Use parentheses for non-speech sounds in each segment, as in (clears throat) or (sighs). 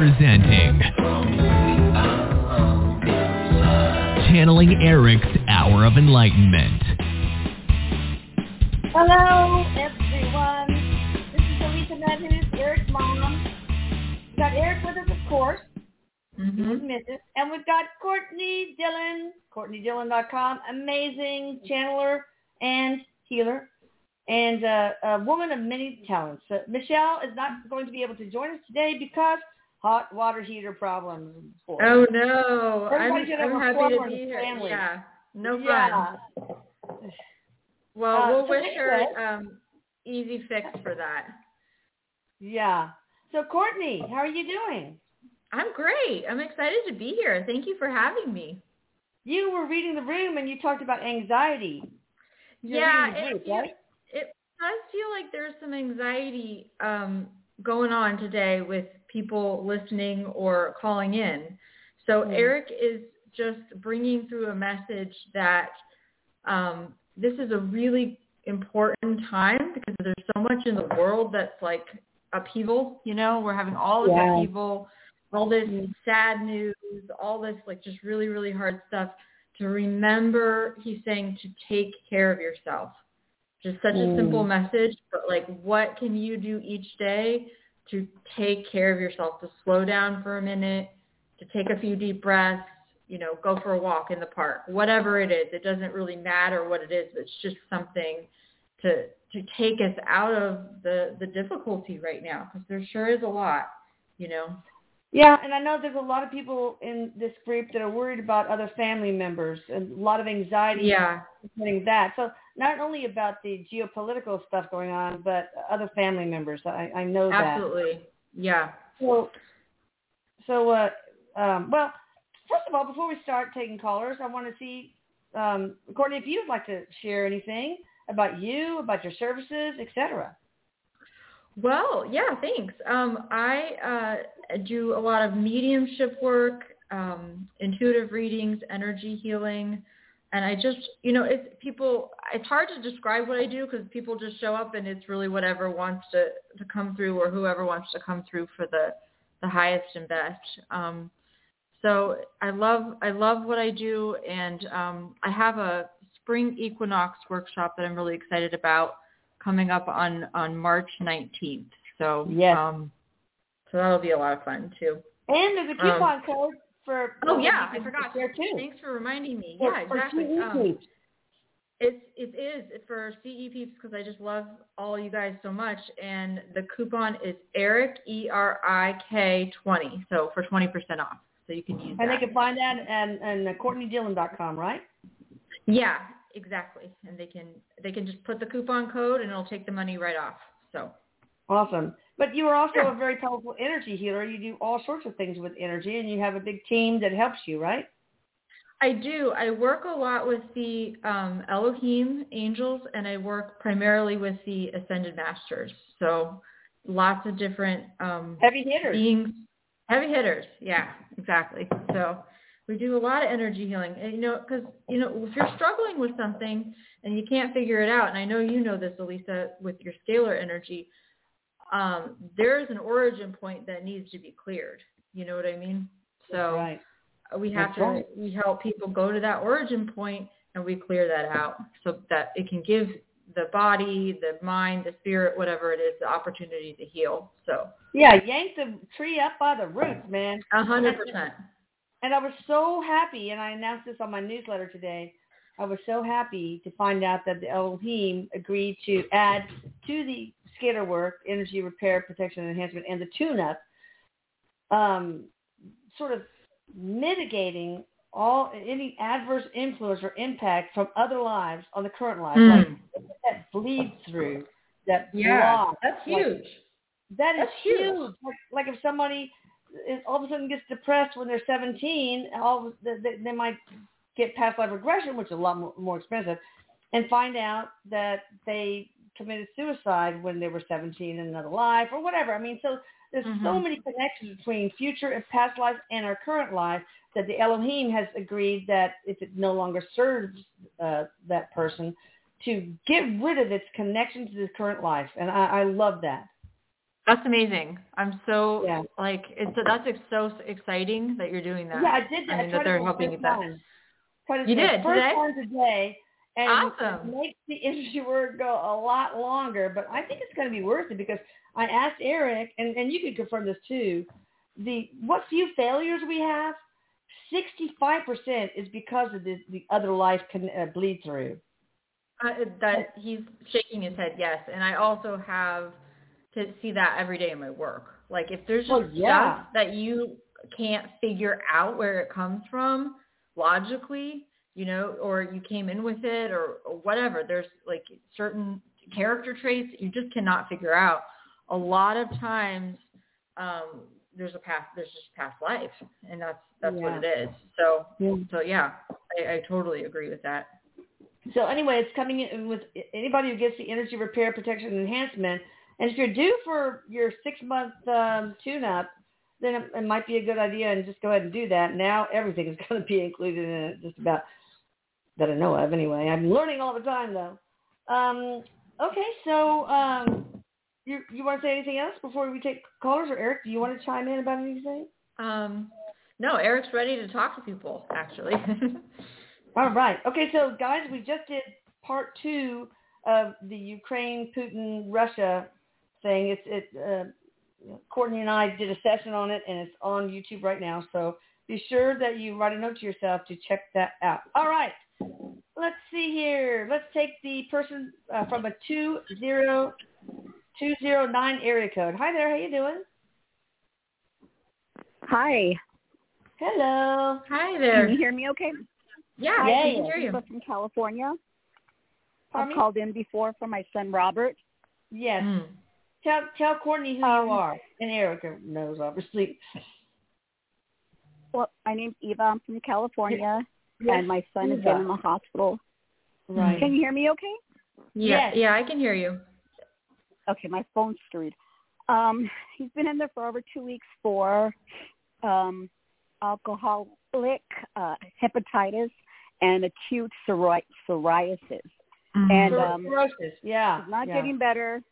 presenting Channeling Erik's Hour of Enlightenment. Hello, everyone. This is Elisa Medhus, Erik's mom. We've got Erik with us, of course. Mm-hmm. Wouldn't miss it. And we've got Courtney Dillon, CourtneyDillon.com, amazing channeler and healer, and uh, a woman of many talents. Uh, Michelle is not going to be able to join us today because hot water heater problems. For Oh no, I'm, Everybody I'm happy to be here. family. Yeah, no fun. yeah. Well, Uh, we'll so wish her um, easy fix for that. Yeah. So Courtney, how are you doing? I'm great. I'm excited to be here. Thank you for having me. You were reading the room and you talked about anxiety. You're yeah, it, group, right? it does feel like there's some anxiety um, going on today with people listening or calling in. So Hmm. Erik is just bringing through a message that um, this is a really important time because there's so much in the world that's like upheaval. You know, we're having all this Yeah. upheaval, all this Mm. sad news, all this like just really, really hard stuff. To remember, he's saying to take care of yourself. Just such a Mm. simple message, but like what can you do each day to take care of yourself, to slow down for a minute, to take a few deep breaths, you know, go for a walk in the park, whatever it is. It doesn't really matter what it is, but it's just something to to take us out of the the difficulty right now because there sure is a lot, you know. Yeah, and I know there's a lot of people in this group that are worried about other family members and a lot of anxiety Yeah. concerning that. So not only about the geopolitical stuff going on, but other family members. I, I know that. Absolutely. Yeah. So, so uh, um, well, first of all, before we start taking callers, I want to see, um, Courtney, if you'd like to share anything about you, about your services, etc. Well, yeah, thanks. Um, I uh, do a lot of mediumship work, um, intuitive readings, energy healing, and I just, you know, it's people. It's hard to describe what I do because people just show up and it's really whatever wants to to come through or whoever wants to come through for the the highest and best. Um, so I love I love what I do, and um, I have a spring equinox workshop that I'm really excited about coming up on on March 19th. So Yes. um, so that'll be a lot of fun too. And there's a coupon code for. Oh yeah, I forgot. Thanks for reminding me. For- yeah, exactly. Um, it's it is for CE peeps because I just love all you guys so much, and the coupon is Erik E R I K twenty, so for twenty percent off. So you can use And that. they can find that and uh, CourtneyDillon.com, right? Yeah, exactly. And they can they can just put the coupon code and it'll take the money right off. So Awesome. But you are also Yeah. a very powerful energy healer. You do all sorts of things with energy, and you have a big team that helps you, right? I do. I work a lot with the um, Elohim angels, and I work primarily with the Ascended Masters. So lots of different um, Heavy hitters. beings, heavy hitters. Yeah, exactly. So we do a lot of energy healing, and you know, because you know, if you're struggling with something and you can't figure it out, and I know you know this, Elisa, with your scalar energy, um, there is an origin point that needs to be cleared. You know what I mean? So right. we have That's to right. we help people go to that origin point and we clear that out so that it can give the body, the mind, the spirit, whatever it is, the opportunity to heal. So Yeah, yank the tree up by the roots, man. a hundred percent. And I was so happy, and I announced this on my newsletter today. I was so happy to find out that the Elohim agreed to add to the scalar work, energy repair, protection, and enhancement, and the tune-up, um, sort of mitigating all any adverse influence or impact from other lives on the current life, like Mm. that bleed through, that Yeah, block, that's like- huge. that is That's huge. huge. Like, like if somebody is all of a sudden gets depressed when they're 17, all they, they- they might get past life regression, which is a lot more, more expensive, and find out that they committed suicide when they were 17 in another life or whatever. I mean, so there's so Mhm. many connections between future and past life and our current life that the Elohim has agreed that if it no longer serves uh, that person, to get rid of its connection to the current life. And I, I love that. That's amazing. I'm so Yeah. like it's so that's ex- so exciting that you're doing that. Yeah, I did that. I mean, that they're helping first you that. time. Tried it You did, first today? time today, and Awesome. it makes the (laughs) word go a lot longer. But I think it's going to be worth it because I asked Erik, and and you can confirm this too. The what few failures we have, sixty-five percent is because of the the other life can uh, bleed through. Uh, that he's shaking his head yes, and I also have to see that every day in my work. Like if there's just Well, yeah. stuff that you can't figure out where it comes from logically, you know, or you came in with it or, or whatever. There's like certain character traits you just cannot figure out. A lot of times, um, there's a past, there's just past life, and that's that's Yeah. what it is. So, Yeah. so yeah, I, I totally agree with that. So anyway, it's coming in with anybody who gets the energy repair protection enhancement. And if you're due for your six month um, tune up, then it, it might be a good idea and just go ahead and do that. Now everything is (laughs) going to be included in it, just about that I know of anyway. I'm learning all the time though. Um, okay, so um, you you want to say anything else before we take callers, or Erik? Do you want to chime in about anything? Um, no, Erik's ready to talk to people. Actually, (laughs) All right. Okay, so guys, we just did part two of the Ukraine, Putin, Russia thing. It's it. Uh, Courtney and I did a session on it, and it's on YouTube right now. So be sure that you write a note to yourself to check that out. All right. Let's see here. Let's take the person uh, from a two zero two zero nine area code. Hi there. How you doing? Hi. Hello. hi there. Can you hear me okay? Yeah, Yeah, I yeah. can hear you. Eva from California. Pardon I've me? called in before for my son Robert. Yes. Mm. Tell tell Courtney who Um, you are, and Erica knows obviously. Well, my name's Eva. I'm from California, and my son has Eva. been in the hospital. Right. Can you hear me okay? Yeah, Yes. yeah, I can hear you. Okay, my phone's screwed. Um, he's been in there for over two weeks for um, alcoholic uh, hepatitis and acute psori- psoriasis. And um, cirrhosis. Yeah. He's not yeah. getting better.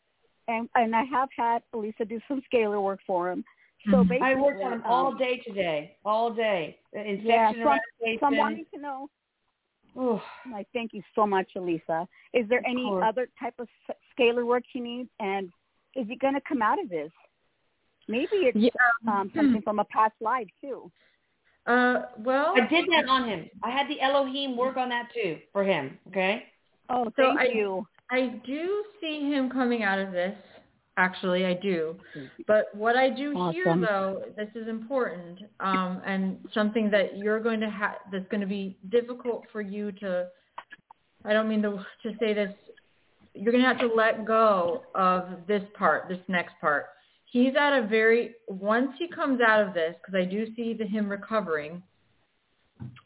And and I have had Elisa do some scalar work for him. So basically, I worked on him all um, day today. All day. Infection Yeah, so I'm- So I'm eradication. wanting to know. Oof. and I thank you so much, Elisa. Is there Of any course. other type of scalar work he needs, and is he going to come out of this? Maybe it's Yeah. um, something from a past life too. Uh, well, I did that on him. I had the Elohim work on that too for him. Okay. Oh, So thank I- you. I do see him coming out of this. Actually, I do. But what I do hear, Awesome. though, this is important, um, and something that you're going to have that's going to be difficult for you to. I don't mean to to say this. You're going to have to let go of this part, this next part. He's at a very once he comes out of this, because I do see the, him recovering.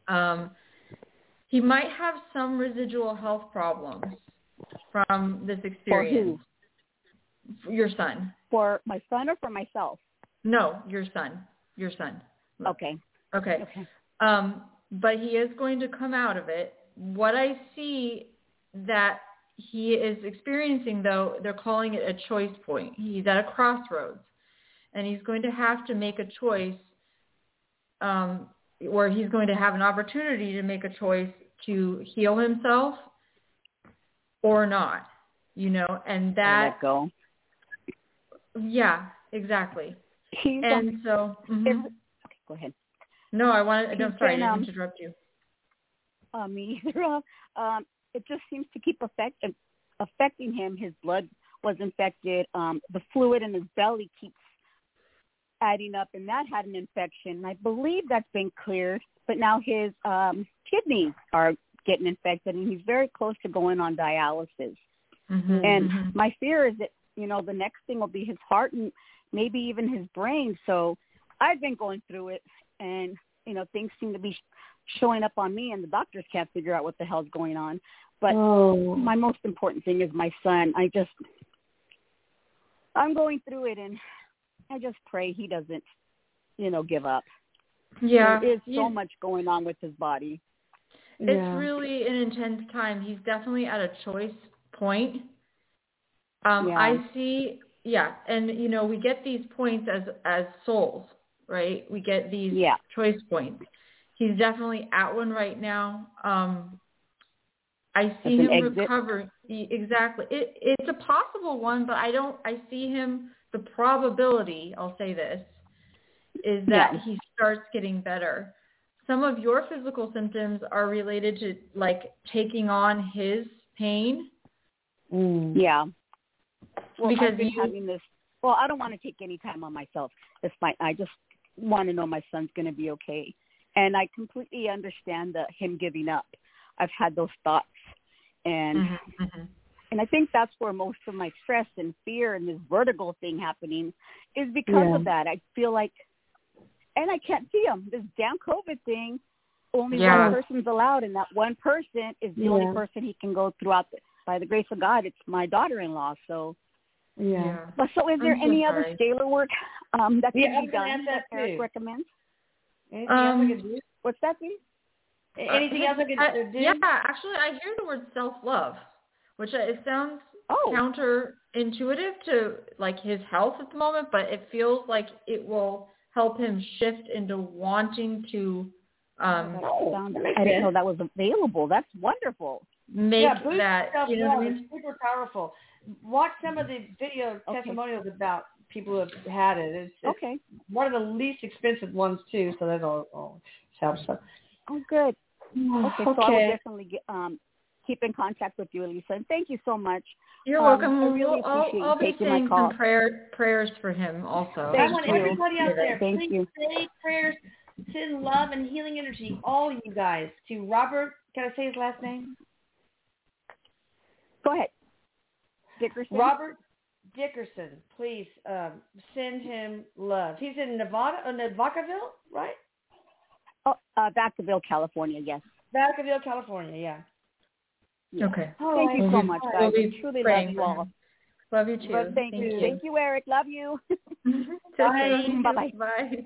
Um, he might have some residual health problems from this For experience. Your son. For my son or for myself? No, your son. Your son. Okay. Okay. Okay. Um, but he is going to come out of it. What I see that he is experiencing, though, they're calling it a choice point. He's at a crossroads, and he's going to have to make a choice, um, or he's going to have an opportunity to make a choice to heal himself or not. You know, and that, let go. Yeah, exactly. He's And so, mhm. um, okay, go ahead. no, I wanted. I'm sorry, been, I um, didn't interrupt you. uh, me (laughs) either. Uh, um, it just seems to keep affect, affecting him. His blood was infected. Um, the fluid in his belly keeps adding up, and that had an infection. I believe that's been cleared, but now his um, kidneys are getting infected, and he's very close to going on dialysis. Mhm, And mhm. my fear is that you know the next thing will be his heart and maybe even his brain. So I've been going through it, and you know things seem to be showing up on me, and the doctors can't figure out what the hell's going on. But oh. my most important thing is my son. I just I'm going through it, and I just pray he doesn't, you know, give up. yeah, there is so he's- much going on with his body. It's Yeah. really an intense time. He's definitely at a choice point. Um, Yeah. I see yeah, and you know, we get these points as as souls, right? We get these Yeah. choice points. He's definitely at one right now. Um I see him recovering exactly. It it's a possible one, but I don't I see him the probability, I'll say this, is that Yeah. he starts getting better. Some of your physical symptoms are related to like taking on his pain. Mm. Yeah. Well, Because I've been you- having this. Well, I don't want to take any time on myself. It's my. I just want to know my son's going to be okay, and I completely understand the him giving up. I've had those thoughts, and Mm-hmm, mhm. and I think that's where most of my stress and fear and this vertigo thing happening is because Yeah. of that. I feel like, and I can't see him. This damn COVID thing. Only Yeah. one person's allowed, and that one person is the Yeah. only person he can go throughout. The, by the grace of God, it's my daughter-in-law. So, Yeah. but so is there I'm so any other sorry. scalar work um, that Yeah, can I be was gonna done ask that that Erik recommends? Anything else I Um. What's that, Dee? Anything else I could uh, do? Yeah, actually, I hear the word self-love, which uh, it sounds Oh, counterintuitive to like his health at the moment, but it feels like it will help him shift into wanting to um, that sounds, I didn't know that was available. That's wonderful. make yeah, that. You know what I up. mean? Super powerful. Watch some of the video Okay. testimonials about people who have had it. It's, it's Okay. one of the least expensive ones too, so that all, all helps. So. Oh, good. Okay, so I will definitely get, um, keep in contact with you, Elisa. And thank you so much. You're Um, welcome. I really We'll- I'll, appreciate you I'll be taking my saying call. some prayer prayers for him also. Thank I want you. everybody out there, Thank please you. say prayers, send love and healing energy, all you guys, to Robert. Can I say his last name? Go ahead. Dickerson? Robert Dickerson. Please um, send him love. He's in Nevada, uh, Vacaville, right? Oh, uh, Vacaville, California, yes. Vacaville, California. Yeah. Yeah. Okay. All Thank you so be- much, we'll I truly love you all. Love you too. But Thank, you. Thank you, Erik. Love you. (laughs) Bye. Bye-bye. Bye.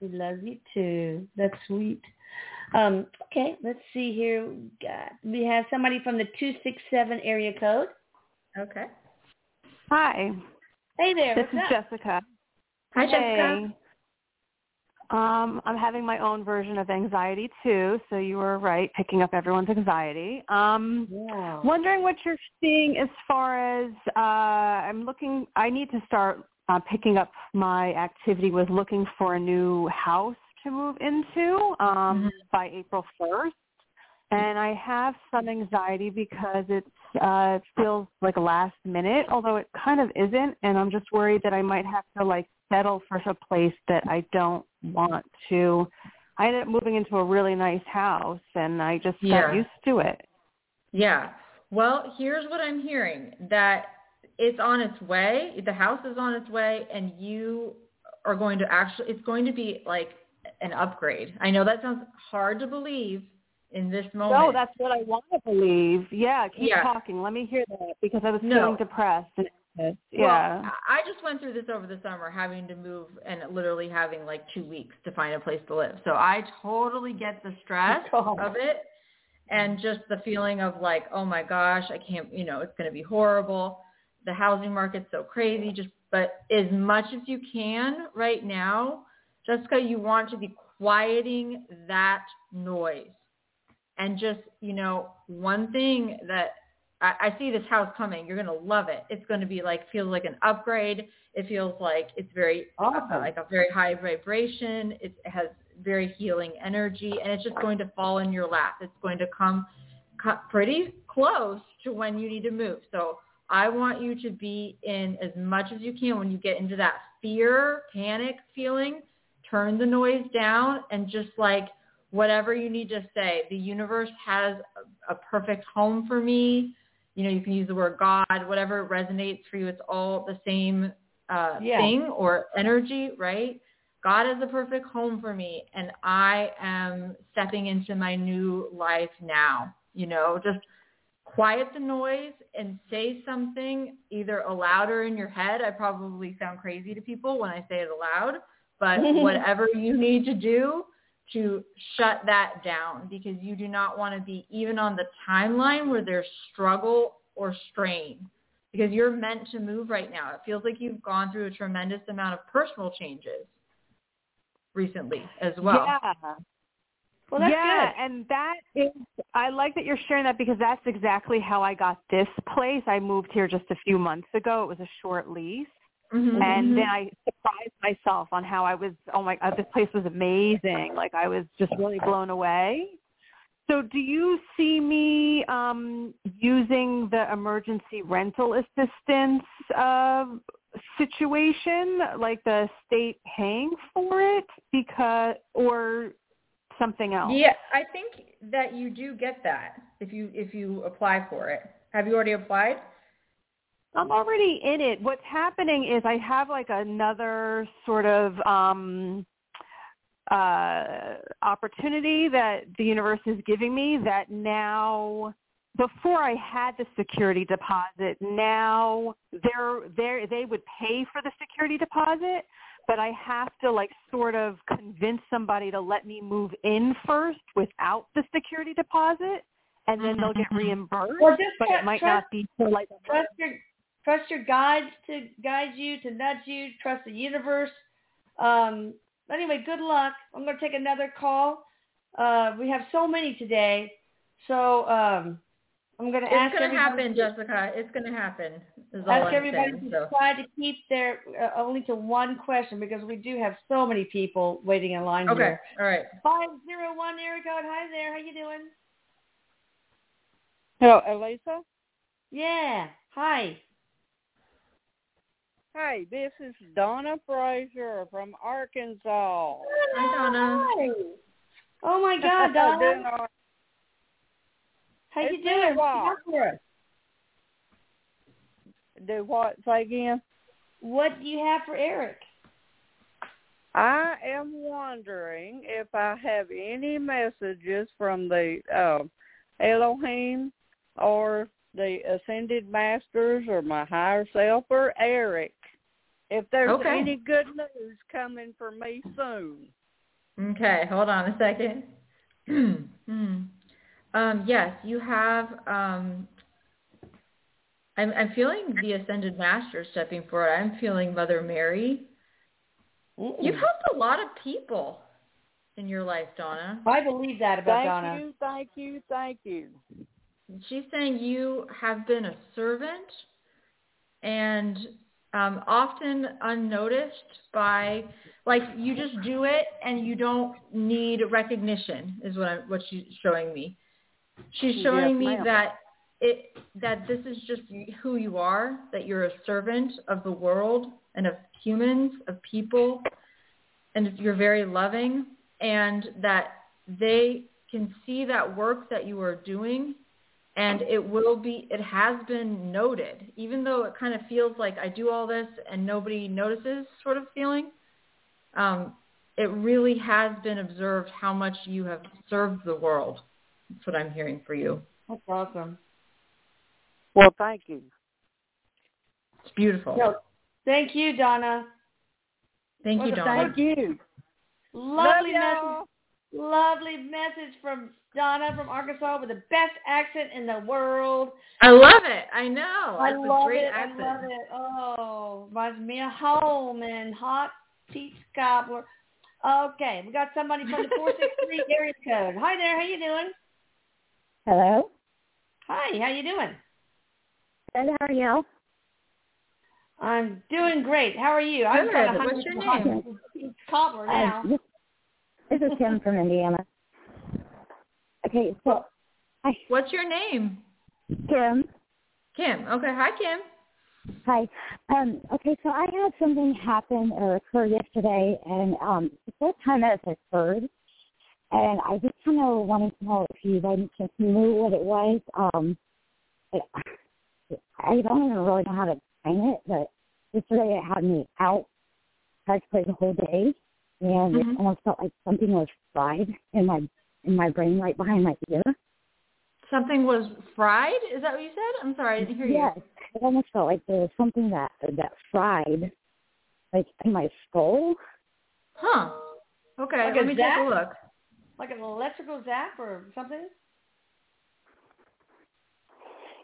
We love you too. That's sweet. Um, okay, let's see here. We got we have somebody from the two six seven area code. Okay. Hi, Hey there. this is up? Jessica. Hi, Hey. Jessica. Um, I'm having my own version of anxiety too, so you were right, picking up everyone's anxiety. Um, Yeah. wondering what you're seeing as far as uh, I'm looking. I need to start uh, picking up my activity with looking for a new house to move into um, Mhm. by April 1st. And I have some anxiety because it's uh, it feels like last minute, although it kind of isn't. And I'm just worried that I might have to like settle for a place that I don't want to. I ended up moving into a really nice house, and I just Yeah. got used to it. Yeah. Well, here's what I'm hearing that it's on its way. The house is on its way and you are going to actually it's going to be like an upgrade. I know that sounds hard to believe in this moment. No, that's what I want to believe. Yeah, keep Yeah. talking. Let me hear that because I was No. feeling depressed. And. Well, yeah. I I just went through this over the summer, having to move and literally having like two weeks to find a place to live. So I totally get the stress (laughs) Oh. of it and just the feeling of like, oh my gosh, I can't, you know, it's going to be horrible. The housing market's so crazy. Just, but as much as you can right now, Jessica, you want to be quieting that noise and just, you know, one thing that I, I see this house coming. You're going to love it. It's going to be like, feels like an upgrade. It feels like it's very, Awesome. uh, like a very high vibration. It has very healing energy and it's just going to fall in your lap. It's going to come co- pretty close to when you need to move. So I want you to be in as much as you can when you get into that fear, panic feeling, turn the noise down and just like whatever you need to say. The universe has a, a perfect home for me. You know, you can use the word God, whatever resonates for you. It's all the same uh, Yeah. thing or energy, right? God is a perfect home for me and I am stepping into my new life now. You know, just quiet the noise and say something either aloud or in your head. I probably sound crazy to people when I say it aloud, but (laughs) whatever you need to do to shut that down because you do not want to be even on the timeline where there's struggle or strain. because you're meant to move right now. It feels like you've gone through a tremendous amount of personal changes recently as well. Yeah. Well, that's yeah, good. and that is I like that you're sharing that because that's exactly how I got this place. I moved here just a few months ago. It was a short lease. Mhm. And then I surprised myself on how I was oh my god, this place was amazing. Like I was just really blown away. So do you see me um using the emergency rental assistance uh situation, like the state paying for it because or something else? Yeah, I think that you do get that if you if you apply for it. Have you already applied? I'm already in it. What's happening is I have like another sort of um uh opportunity that the universe is giving me that now before I had the security deposit, now they're they they would pay for the security deposit, but I have to like sort of convince somebody to let me move in first without the security deposit and then they'll get reimbursed. Well, just but it might try- not be for like Trust your trust your guides to guide you, to nudge you. Trust the universe. Um, anyway, good luck. I'm going to take another call. Uh, we have so many today, so um, I'm going to It's ask going to happen, Jessica. It's going to happen. Is ask I'm everybody saying. to So. try to keep their uh, only to one question because we do have so many people waiting in line Okay. here. All right. Five zero one Erica. Hi there. How you doing? Hello, Elisa. Yeah. Hi. Hi, this is Donna Frazier from Arkansas. Hi, Donna. Hi. Oh my (laughs) God, Doing Donna. all- How you It's been a doing? What you for us? Do what? Say again. What do you have for Erik? I am wondering if I have any messages from the um, Elohim or the Ascended Masters or my higher self or Erik. If there's Okay. any good news coming for me soon. Okay, hold on a second. (clears throat) Hmm. um, yes, you have. Um, I'm, I'm feeling the ascended master stepping forward. I'm feeling Mother Mary. You've helped a lot of people in your life, Donna. I believe that about Donna. Thank Donna. you, thank you, thank you. She's saying you have been a servant and um, often unnoticed by, like you just do it and you don't need recognition is what I, what she's showing me. She's showing me that it that this is just who you are, that you're a servant of the world and of humans, of people, and you're very loving, and that they can see that work that you are doing and it will be it has been noted even though it kind of feels like i do all this and nobody notices sort of feeling um, it really has been observed how much you have served the world that's what i'm hearing for you That's awesome. Well, thank you. it's beautiful No, thank you, Donna. thank you What a donna Thank you. Lovely Love message. Y'all. Lovely message from Donna from Arkansas with the best accent in the world. i love it i know I That's a love great it. accent. I love it. Oh, reminds me of home and hot peach cobbler. Okay, we got somebody from the 463 (laughs) area code. Hi there. How you doing? Hello. Hi. How you doing? Good. How are you? I'm doing great. How are you? I'm Good. trying to What's your name? peach cobbler now. Uh, this, is Kim from Indiana. Okay, so hi, what's your name Kim. kim okay hi kim Hi. Um, okay, so I had something happen or occur yesterday, and um, the first time that it's occurred, and I just kind of wanted to know if you by chance knew what it was. Um, it, I don't even really know how to explain it, but yesterday it had me out practically the whole day, and it Mhm. almost felt like something was fried in my in my brain right behind my ear. something was fried is that what you said i'm sorry i didn't hear you Yes, it almost felt like there was something that that fried, like in my skull. huh okay Like let a me take a look Like an electrical zap or something?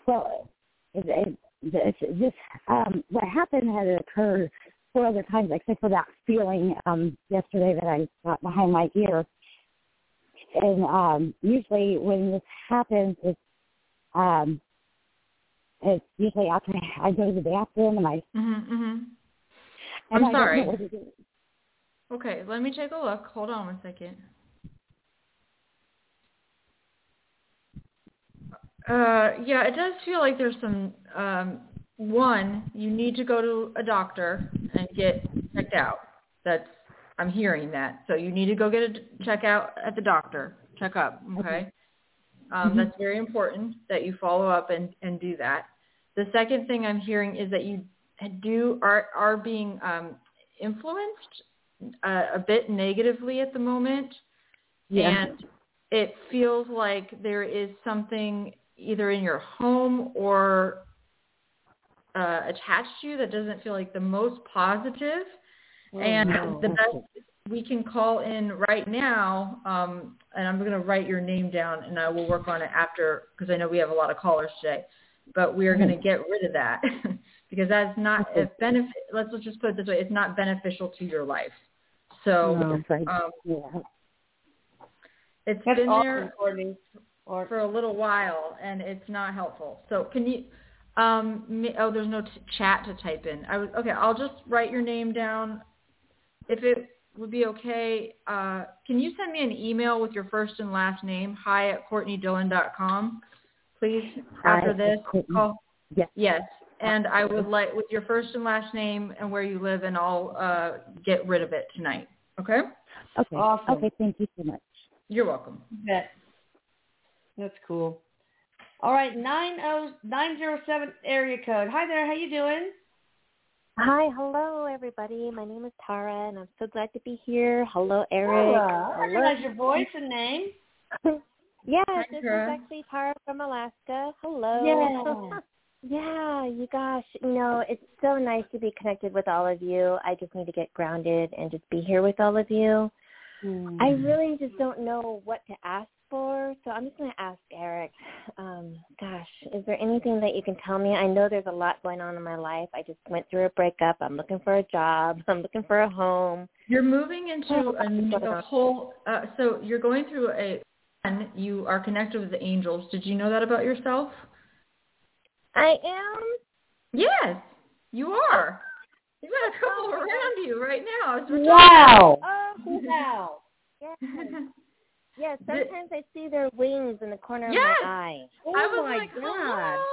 Well, it, it this this um what happened had occurred four other times except for that feeling um yesterday that I got behind my ear. And um usually when this happens it's um it's usually after I go to the bathroom and I Mhm. Mhm. and I'm sorry. Don't know what to do. Okay, let me take a look. Hold on one second. Uh, yeah, it does feel like there's some. Um, one, you need to go to a doctor and get checked out. That's I'm hearing that. So you need to go get a check out at the doctor, check up. Okay. Um, That's very important that you follow up and, and do that. The second thing I'm hearing is that you do are are being um, influenced uh, a bit negatively at the moment, Yeah. and it feels like there is something either in your home or uh, attached to you that doesn't feel like the most positive. and no. the best we can call in right now, um, and I'm going to write your name down, and I will work on it after because I know we have a lot of callers today. But we are going to get rid of that (laughs) because that's not a benefit. Let's let's just put it this way: it's not beneficial to your life. So no, right. um, yeah. it's that's been awesome, there. For a little while, and it's not helpful. So can you? Um, ma- oh, there's no t- chat to type in. I would okay. I'll just write your name down. If it would be okay, uh, can you send me an email with your first and last name? Hi at CourtneyDillon.com, please. After at this Courtney. call. Yes. Yes, and I would like with your first and last name and where you live, and I'll uh, get rid of it tonight. Okay. Okay. Awesome. Okay, thank you so much. You're welcome. bet. That's cool. All right, nine oh nine zero seven area code. Hi there, how you doing? Hi, hello everybody. My name is Tara and I'm so glad to be here. Hello Erik. Hello. I recognize your voice and name. (laughs) yes, Hi, this Tara. is actually Tara from Alaska. Hello. Yeah, (laughs) Yeah, you gosh, you know, it's so nice to be connected with all of you. I just need to get grounded and just be here with all of you. I hmm. really just don't know what to ask for, so I'm just going to ask Erik. Um, gosh, is there anything that you can tell me? I know there's a lot going on in my life. I just went through a breakup. I'm looking for a job. (laughs) I'm looking for a home. You're moving into (laughs) a, new- a whole. Uh, so you're going through a. One, you are connected with the angels. Did you know that about yourself? I am. Yes, you are. (laughs) You got a couple around you right now. Wow. Oh, Wow. yes. Yes, sometimes I see their wings in the corner Yes. of my eye. Oh I was my like, god. hello.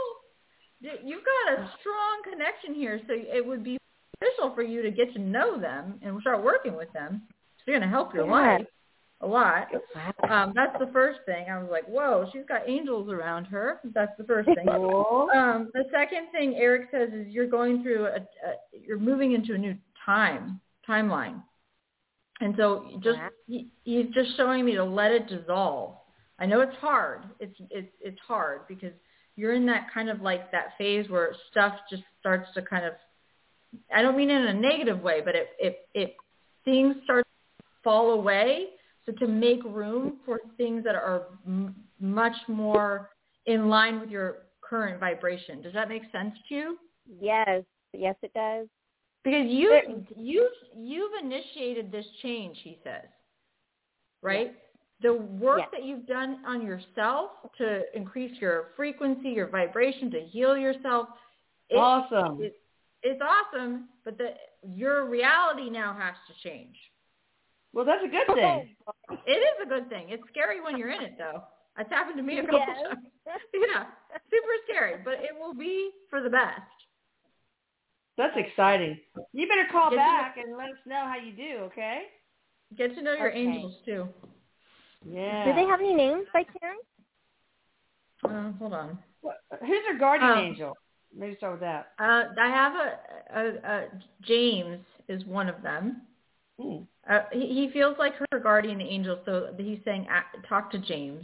You've got a strong connection here, so it would be beneficial for you to get to know them and start working with them. It's going to help your Yeah. life a lot. Um, that's the first thing. I was like, whoa, she's got angels around her. That's the first thing. Cool. Um, the second thing Erik says is you're going through a, a you're moving into a new time timeline, and so just he's just showing me to let it dissolve. I know it's hard. It's it's it's hard because you're in that kind of like that phase where stuff just starts to kind of I don't mean in a negative way, but it it it things start to fall away. So to make room for things that are m- much more in line with your current vibration. Does that make sense to you? Yes, yes, it does. Because you you you've initiated this change, he says. Right? The work Yes. that you've done on yourself to increase your frequency, your vibration, to heal yourself, it, Awesome. it- it's awesome, but the your reality now has to change. Well, that's a good thing. (laughs) It is a good thing. It's scary when you're in it, though. It's happened to me a couple Yes. times. (laughs) Yeah, super scary, but it will be for the best. That's exciting. You better call Yes, back and let us know how you do, okay? Get to know your Okay. angels too. Yeah. Do they have any names by chance? Uh, hold on. What- Who's her guardian Um, angel? Maybe start with that. Uh, I have a, a, a James is one of them. Hmm. Uh, he, he feels like her guardian angel, so he's saying talk to James.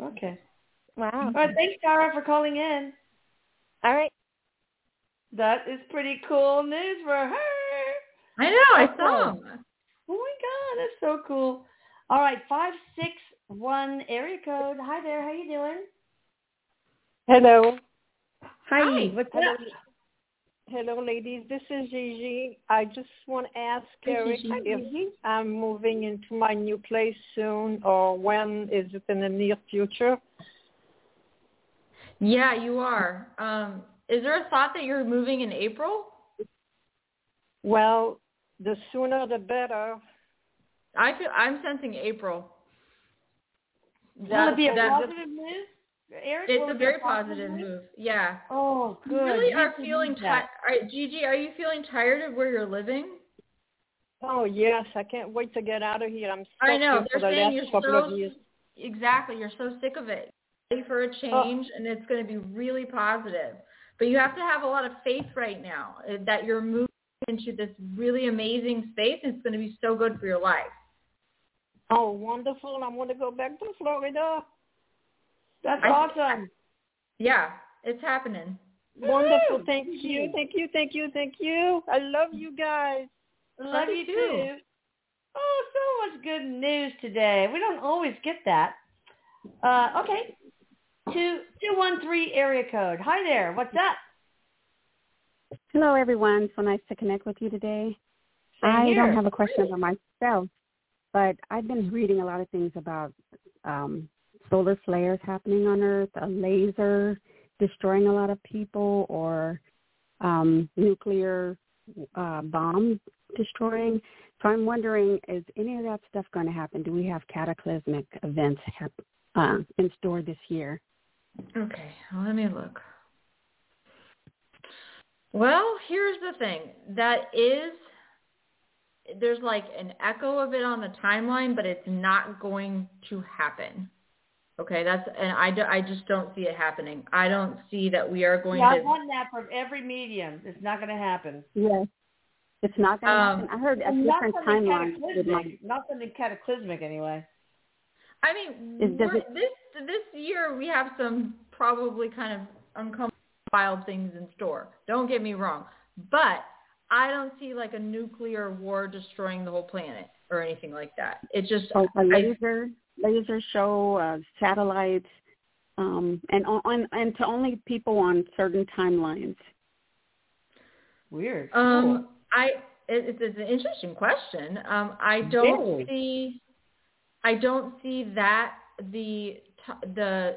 Okay. Wow. All right. Thanks, Tara, for calling in. All right. That is pretty cool news for her. I know. I saw him. Oh my God, that's so cool. All right, five six one area code. Hi there, how you doing? Hello. Hi. Hi. What's Hello, up? hello, ladies. This is Gigi. I just want to ask Hi, Erik Gigi. if I'm moving into my new place soon, or when is it in the near future? Yeah, you are. Um, is there a thought that you're moving in April? Well, the sooner the better. I feel I'm sensing April. Will it be a that- positive move, Erik? It's a very positive move. Yeah. Oh, good. You really Yes, are feeling that. tired. Gigi, are you feeling tired of where you're living? Oh yes, I can't wait to get out of here. I'm stuck I know. They're the saying you're so exactly. You're so sick of it. Ready for Oh. a change, and it's going to be really positive. But you have to have a lot of faith right now uh, that you're moving into this really amazing space, and it's going to be so good for your life. Oh, wonderful! I want to go back to Florida. That's I- awesome. Yeah, it's happening. Wonderful! Woo! Thank you, thank you, thank you, thank you. I love you guys. Love you you too. too. Oh, so much good news today. We don't always get that. Uh, okay. Two two one three area code. Hi there. What's up? Hello, everyone. So nice to connect with you today. Same I here. don't have a question for myself, but I've been reading a lot of things about um, solar flares happening on Earth, a laser destroying a lot of people, or um, nuclear uh, bomb destroying. So I'm wondering, is any of that stuff going to happen? Do we have cataclysmic events hap- uh, in store this year? Okay, well, let me look. Well, here's the thing. That is, there's like an echo of it on the timeline, but it's not going to happen. Okay, that's, and I, do, I just don't see it happening. I don't see that we are going Yeah, I to, want that from every medium. It's not going to happen. Yes. It's not going to Um, happen. I heard a different timeline with my cataclysmic. Not something cataclysmic anyway. I mean, Is- it- this, this year we have some probably kind of uncomfortable wild things in store. Don't get me wrong. But I don't see like a nuclear war destroying the whole planet or anything like that. It's just, Oh, a I- laser laser show, uh, satellites, um, and on and to only people on certain timelines. Weird. Um, I it, it's, it's an interesting question. Um, I don't Very. see, I don't see that the the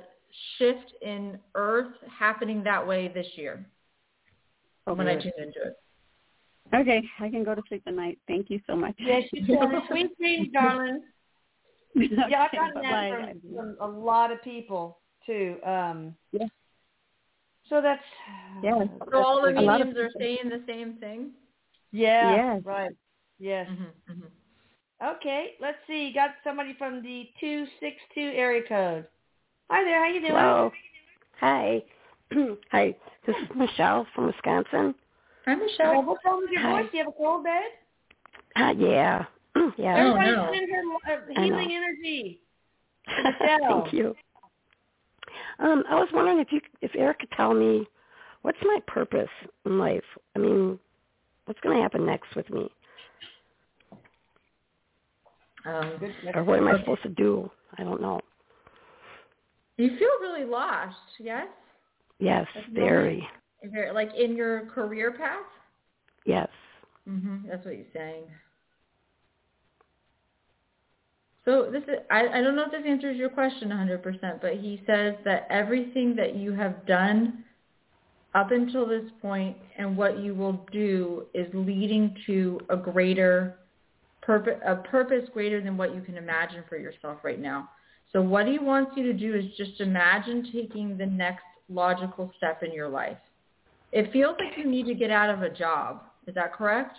shift in Earth happening that way this year. when I tune into it. Okay, I can go to sleep tonight. Thank you so much. Yes, you can. Sweet dreams, (laughs) darling. Yeah, I've gotten that from, from a lot of people too. Um, Yeah. So that's Yeah. So all the A lot of mediums are saying the same thing. Yeah. Yes. Right. Yes. Mm-hmm, mm-hmm. Okay. Let's see. Got somebody from the two six two area code. Hi there. How you doing? Hello. Hi. (clears throat) Hi. This is Michelle from Wisconsin. Hi, Michelle. what's wrong with your Hi. voice? Do you have a cold, babe? Uh, yeah. (clears throat) yeah. Everybody no. send her uh, I healing energy. (laughs) Michelle. Thank you. Um, I was wondering if you if Erik could tell me what's my purpose in life. I mean, what's going to happen next with me, Um, or what am I supposed to do? I don't know. you feel really lost, yes? Yes, very. Is there, like in your career path? Yes. Mm-hmm. That's what you're saying. So this is, I, I don't know if this answers your question 100%, but he says that everything that you have done up until this point and what you will do is leading to a greater purpose, a purpose greater than what you can imagine for yourself right now. So what he wants you to do is just imagine taking the next logical step in your life. It feels like you need to get out of a job. Is that correct?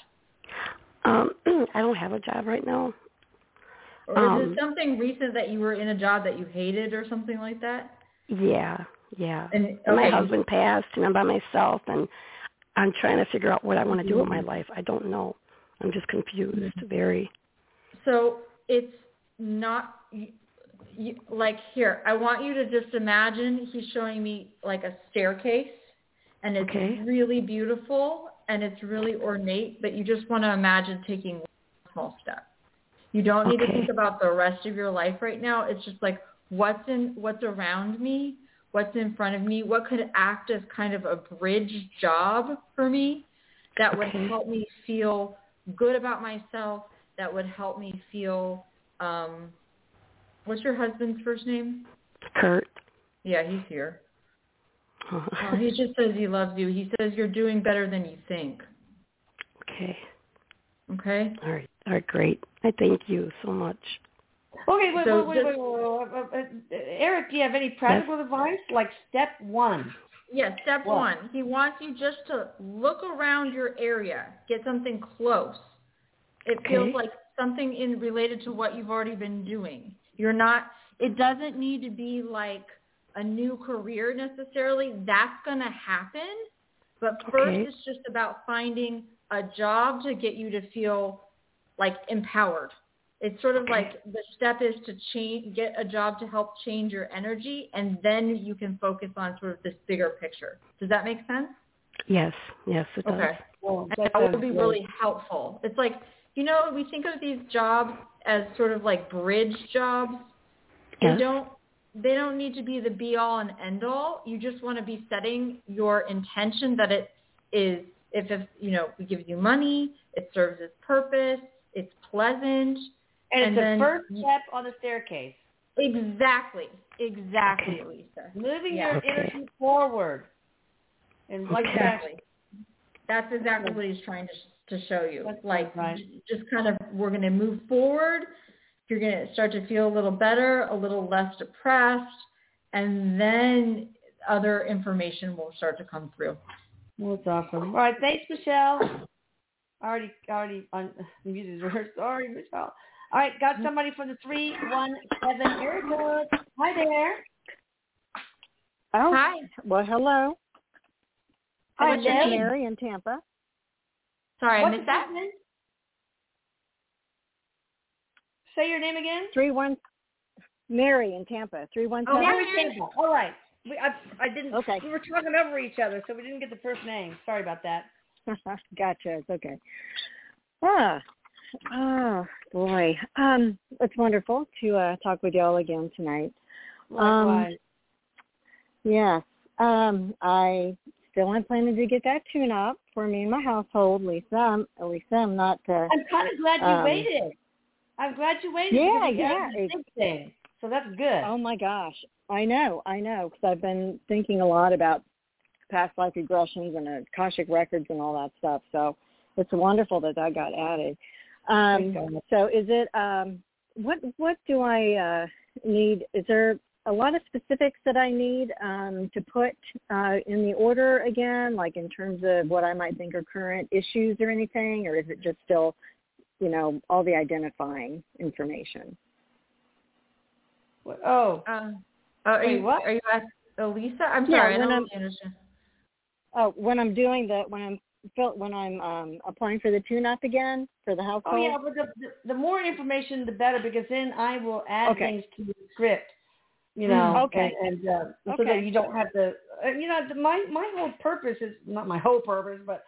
Um, (clears throat) I don't have a job right now. Or is Um, it something recent that you were in a job that you hated or something like that? Yeah, yeah. And And my husband passed, and I'm by myself, and I'm trying to figure out what I want to do with my life. I don't know. I'm just confused. Very. so it's not you, like here. I want you to just imagine he's showing me like a staircase, and it's Okay. really beautiful and it's really ornate. But you just want to imagine taking one small step. You don't need to think about the rest of your life right now. It's just like what's in what's around me. what's in front of me, what could act as kind of a bridge job for me that would help me feel good about myself, that would help me feel um what's your husband's first name? Kurt. Yeah, he's here. Oh, he just says he loves you. He says you're doing better than you think. okay. Okay? All right. All right. Great. I thank you so much. Okay, wait, So wait, wait, just- wait, wait, wait, wait, uh, Erik, do you have any practical advice? Like step one. Yeah, step What? one. He wants you just to look around your area, get something close. It feels like something in related to what you've already been doing. You're not. It doesn't need to be like a new career necessarily. That's going to happen. But first, Okay. it's just about finding a job to get you to feel like empowered. It's sort of Okay. like the step is to change, get a job to help change your energy, and then you can focus on sort of this bigger picture. Does that make sense? Yes. Yes, it does. Okay. Well, that that would be good. really helpful. It's like, you know, we think of these jobs as sort of like bridge jobs. They don't they don't need to be the be all and end all. You just want to be setting your intention that it is if it's you know, we give you money, it serves its purpose, it's pleasant. And, and it's the first step on the staircase. Exactly. Exactly, Lisa. Moving Yeah. your Okay. energy forward. And like that. Exactly. That's exactly what he's trying to to show you. That's like right. just kind of we're going to move forward. You're going to start to feel a little better, a little less depressed, and then other information will start to come through. Well, that's awesome. All right, thanks, Michelle. I already, I already unmuted (laughs) her. Sorry, Michelle. All right, got somebody from the three one seven area code. Hi there. Oh, Hi. well, hello. Hi, Hi, what's your? Mary in Tampa. Sorry, I missed that. name? Say your name again. Three one, Mary in Tampa. Three one Oh, seven. Mary Campbell. All right. We, I, I didn't. Okay. We were talking over each other, so we didn't get the first name. Sorry about that. (laughs) gotcha. It's okay. Ah, oh boy. Um, it's wonderful to uh, talk with y'all again tonight. Likewise. Yes. Um, I still am planning to get that tune up for me and my household, Lisa. I'm, Lisa, I'm not. Uh, I'm kind of glad you um, waited. I'm glad you waited. Yeah, yeah, it-. So that's good. Oh my gosh, I know, I know, because I've been thinking a lot about past life regressions and akashic records and all that stuff. So it's wonderful that that got added. Um, so is it? Um, what what do I uh, need? Is there a lot of specifics that I need um, to put uh, in the order again, like in terms of what I might think are current issues or anything, or is it just still, you know, all the identifying information? What- Oh, Uh, are Wait, you what? are you asking Elisa? I'm Yeah, sorry, I when don't I'm- really understand. Oh, when I'm doing the when I'm fill- when I'm um, applying for the tune-up again for the household. oh yeah. But the, the the more information, the better, because then I will add Okay. things to the script. You Mm, know, okay. and, and uh, so Okay. that you don't have to. Uh, you know, the, my my whole purpose is not my whole purpose, but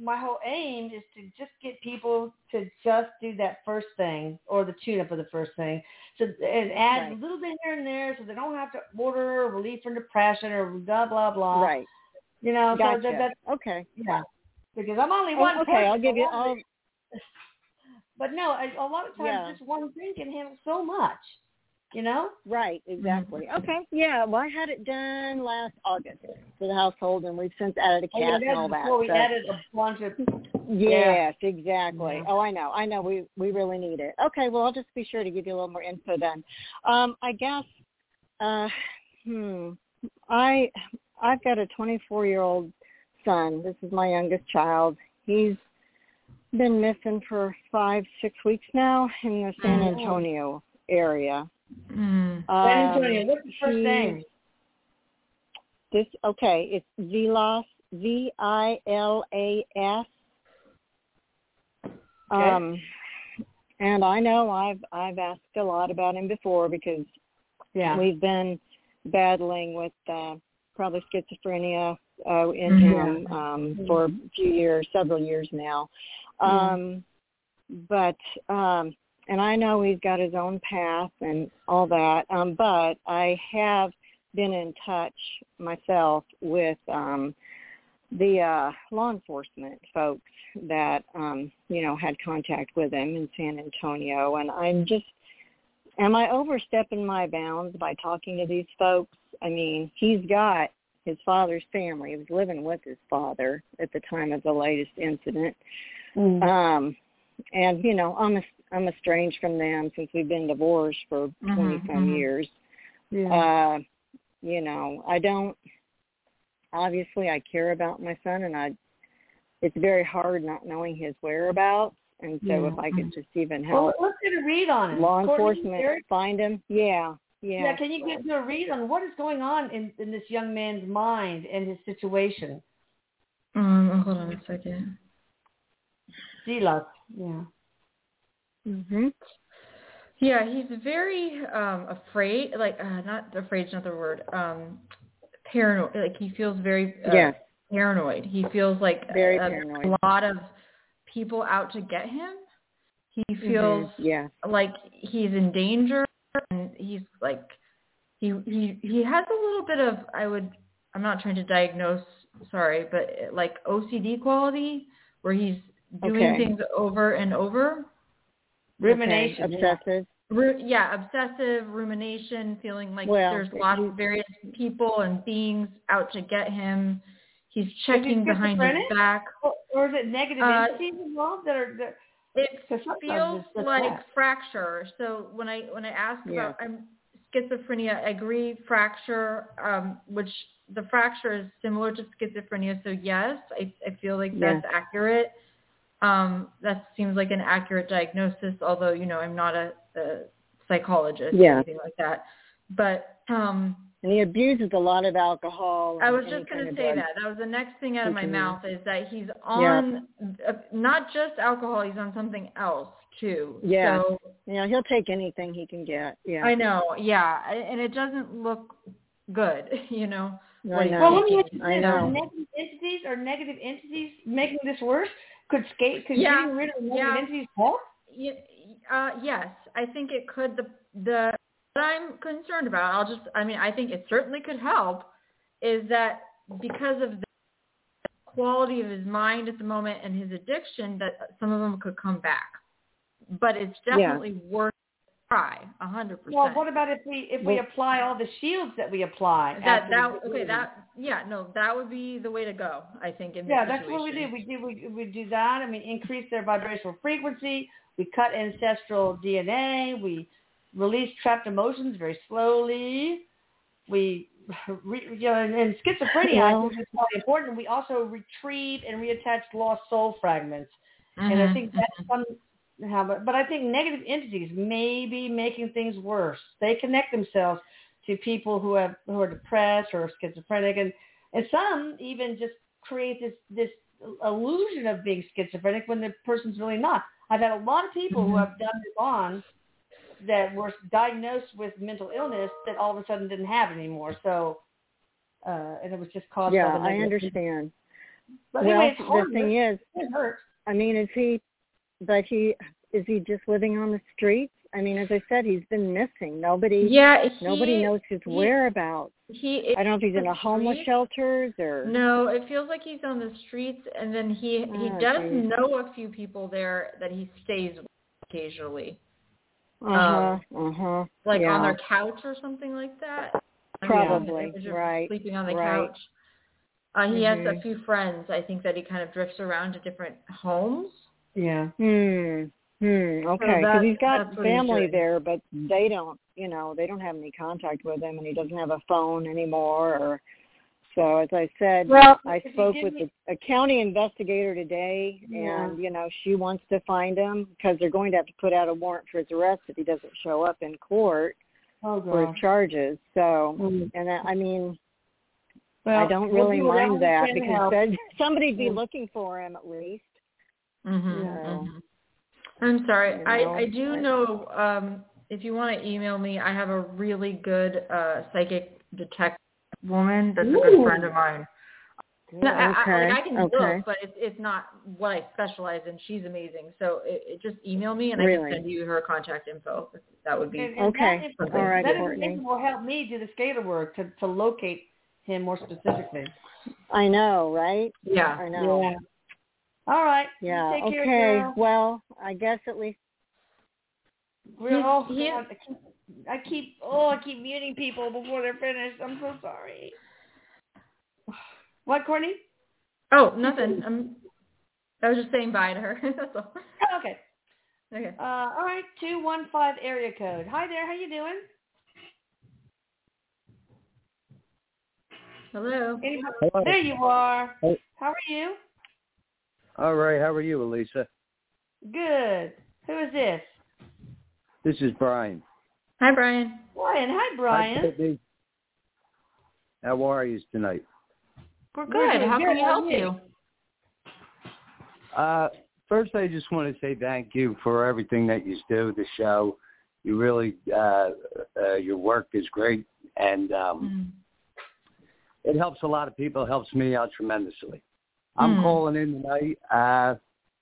my whole aim is to just get people to just do that first thing or the tune-up of the first thing, so and add Right. a little bit here and there, so they don't have to order relief from depression or blah blah blah. Right. You know, Gotcha. so that, that's okay. yeah. Because I'm only Oh, one okay, person. I'll give you. I'll, (laughs) But no, a, a lot of times Yeah. just one thing can handle so much. You know? right. Exactly. Okay. Yeah. Well, I had it done last August for the household, and we've since added a Oh, yeah, cat and all that. before we so- added a bunch of (laughs) Yes, exactly. Yeah. Oh, I know. I know. We we really need it. Okay. Well, I'll just be sure to give you a little more info then. Um, I guess. Uh, hmm. I I've got a 24 year old son. This is my youngest child. He's been missing for five six weeks now in the San Oh. Antonio area. Mm. San Um, Antonio. What's the first he- name? This okay. It's Vilas V I L A S. Um, and I know I've I've asked a lot about him before because Yeah. we've been battling with uh, probably schizophrenia uh, in Mhm. him um, for a few years, several years now. Um, But um, and I know he's got his own path and all that. Um, but I have been in touch myself with um the uh law enforcement folks that um you know had contact with him in San Antonio and I'm just am I overstepping my bounds by talking to these folks? I mean, he's got his father's family. He was living with his father at the time of the latest incident. Mm. Um and you know, I'm a, I'm estranged from them since we've been divorced for 20 Mhm, some mhm. years. Yeah. Uh you know, I don't obviously I care about my son and I it's very hard not knowing his whereabouts and so Yeah. if I could just even help, well, help let's get a read on it. law Courtney, enforcement Erik? find him. Yeah. Yeah. Yeah, can you give me a read on what is going on in, in this young man's mind and his situation? Um, hold on a second. Silas. Yeah. Mhm. Yeah, he's very um afraid. Like, uh, not afraid's not the word. Um, paranoid. Like he feels very uh, Yes. paranoid. He feels like Very a, paranoid. a lot of people out to get him. He feels Mhm. Yeah. like he's in danger, and he's like he he he has a little bit of I would I'm not trying to diagnose. Sorry, but like OCD quality where he's doing Okay. things over and over. Rumination. Okay. Obsessive. Ru- yeah, obsessive rumination, feeling like Well, there's lots he- of various people and beings out to get him. He's checking behind his back. Or, or is it negative Uh, entities involved that are that, It feels like that. fracture. So when I when I ask Yeah. about I'm schizophrenia, I agree fracture, um, which the fracture is similar to schizophrenia. So yes, I I feel like that's accurate. Um, that seems like an accurate diagnosis, although you know I'm not a, a psychologist or anything like that. But um, And he abuses a lot of alcohol. I was just going to say that. That was the next thing out of my Mhm. mouth is that he's on uh, not just alcohol, he's on something else too. Yeah. So Yeah, he'll take anything he can get. Yeah. I know, yeah, and it doesn't look good, (laughs) you know. I what he's know. Well, let me ask you I this: know. Are negative entities or negative entities making this worse? Could skate? Could Yeah, getting rid of negative yeah. entities help? Ye- Uh, yes, I think it could. The the what I'm concerned about, I'll just, I mean, I think it certainly could help, is that because of the quality of his mind at the moment and his addiction, that some of them could come back. But it's Yeah. definitely worth a try, a hundred Well, what about if we if we apply all the shields that we apply? That that okay that yeah no that would be the way to go I think in Yeah, that's what we situation. do. We do we, we do that. I mean, increase their vibrational frequency. We cut ancestral DNA. We release trapped emotions very slowly. We, (laughs) re, you know, in, and schizophrenia, I think is probably important. We also retrieve and reattach lost soul fragments. And I Mhm, think that's somehow, but, but I think negative entities may be making things worse. They connect themselves to people who have who are depressed or schizophrenic, and and some even just create this this illusion of being schizophrenic when the person's really not. I've had a lot of people who Mhm. have done this on that were diagnosed with mental illness that all of a sudden didn't have it anymore. So, uh, and it was just caused yeah, by I understand. But well, anyway, the thing is, it hurts. I mean, is he? But he is he just living on the streets? I mean, as I said, he's been missing. Nobody, Yeah, he, nobody knows his he- whereabouts. He I don't know if he's in a homeless streets. shelters or. No, it feels like he's on the streets, and then he he Oh, does geez. know a few people there that he stays with occasionally, Uh huh. Uh huh. like yeah. on their couch or something like that. Probably, Yeah, just right, Sleeping on the right. couch. Uh, he has a Mhm. few friends. I think that he kind of drifts around to different homes. Yeah. Hmm. Hmm. Okay. Because that- he's got that's what he's family doing. there, but they don't. You know, they don't have any contact with him, and he doesn't have a phone anymore. Or so, as I said, Well, I spoke with me- the, a county investigator today, Yeah. and you know, she wants to find him because they're going to have to put out a warrant for his arrest if he doesn't show up in court Oh, for his charges. So, Mm. and I, I mean, Well, I don't we'll really do mind that because help. said (laughs) somebody'd be Mm. looking for him at least. Mm-hmm, Yeah. I'm sorry. You I, know, I do I- know um, if you want to email me, I have a really good uh, psychic detective woman that's a good friend of mine. No, I, I, Okay, like I can okay. look, but it's it's not what I specialize in. She's amazing. So it, it just email me and I can send you her contact info. That would be And, and Okay. That, All right, that Courtney. information will help me do the scalar work to, to locate him more specifically. I know, right? yeah. I know. Yeah. All right. Yeah. Take care, Okay. girl. Well, I guess at least We're He's- all. he- I keep, Oh, I keep muting people before they're finished. I'm so sorry. (sighs) What, Courtney? Oh, nothing. I'm. I was just saying bye to her. (laughs) That's all. Oh, okay. Okay. Uh, all right. Two one five area code. Hi there. How you doing? Hello. Anybody? Hello. There you are. Hey. How are you? All right. How are you, Elisa? Good. Who is this? This is Brian. Hi, Brian. Brian. Hi, Hi, Brian. Brittany. How are you tonight? We're We're good. How good. can we How help are you? you? Uh, first, I just want to say thank you for everything that you do. The show, you really, uh, uh, your work is great, and um, Mm. it helps a lot of people. It helps me out tremendously. I'm Mm. calling in tonight. Uh,